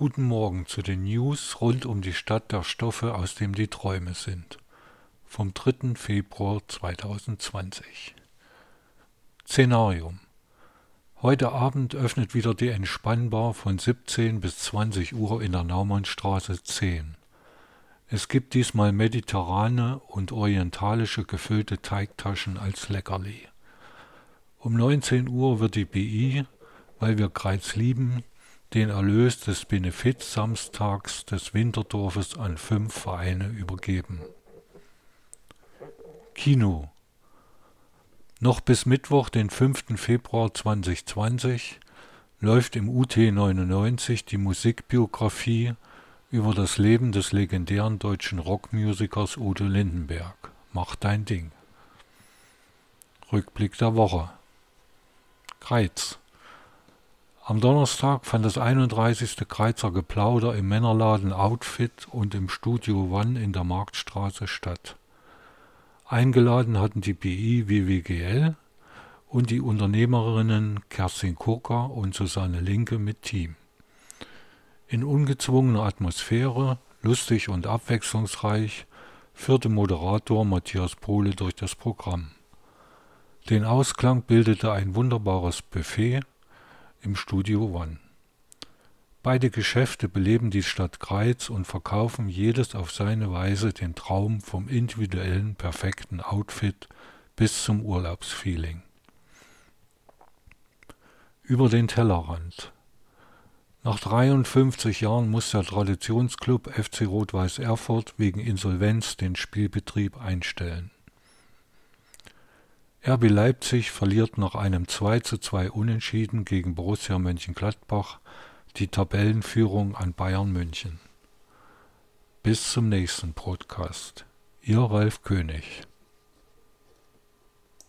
Guten Morgen zu den News rund um die Stadt der Stoffe, aus dem die Träume sind. Vom 3. Februar 2020. Szenarium. Heute Abend öffnet wieder die Entspannbar von 17 bis 20 Uhr in der Naumannstraße 10. Es gibt diesmal mediterrane und orientalische gefüllte Teigtaschen als Leckerli. Um 19 Uhr wird die BI, weil wir Greiz lieben, den Erlös des Benefizsamstags des Winterdorfes an fünf Vereine übergeben. Kino Noch bis Mittwoch, den 5. Februar 2020, läuft im UT 99 die Musikbiografie über das Leben des legendären deutschen Rockmusikers Udo Lindenberg. Mach dein Ding. Rückblick der Woche. Kreiz. Am Donnerstag fand das 31. Kreizer Geplauder im Männerladen Outfit und im Studio One in der Marktstraße statt. Eingeladen hatten die BI WWGL und die Unternehmerinnen Kerstin Kurka und Susanne Linke mit Team. In ungezwungener Atmosphäre, lustig und abwechslungsreich, führte Moderator Matthias Pohle durch das Programm. Den Ausklang bildete ein wunderbares Buffet im Studio One. Beide Geschäfte beleben die Stadt Greiz und verkaufen jedes auf seine Weise den Traum vom individuellen, perfekten Outfit bis zum Urlaubsfeeling. Über den Tellerrand. Nach 53 Jahren muss der Traditionsclub FC Rot-Weiß Erfurt wegen Insolvenz den Spielbetrieb einstellen. RB Leipzig verliert nach einem 2:2 Unentschieden gegen Borussia Mönchengladbach die Tabellenführung an Bayern München. Bis zum nächsten Podcast. Ihr Ralf König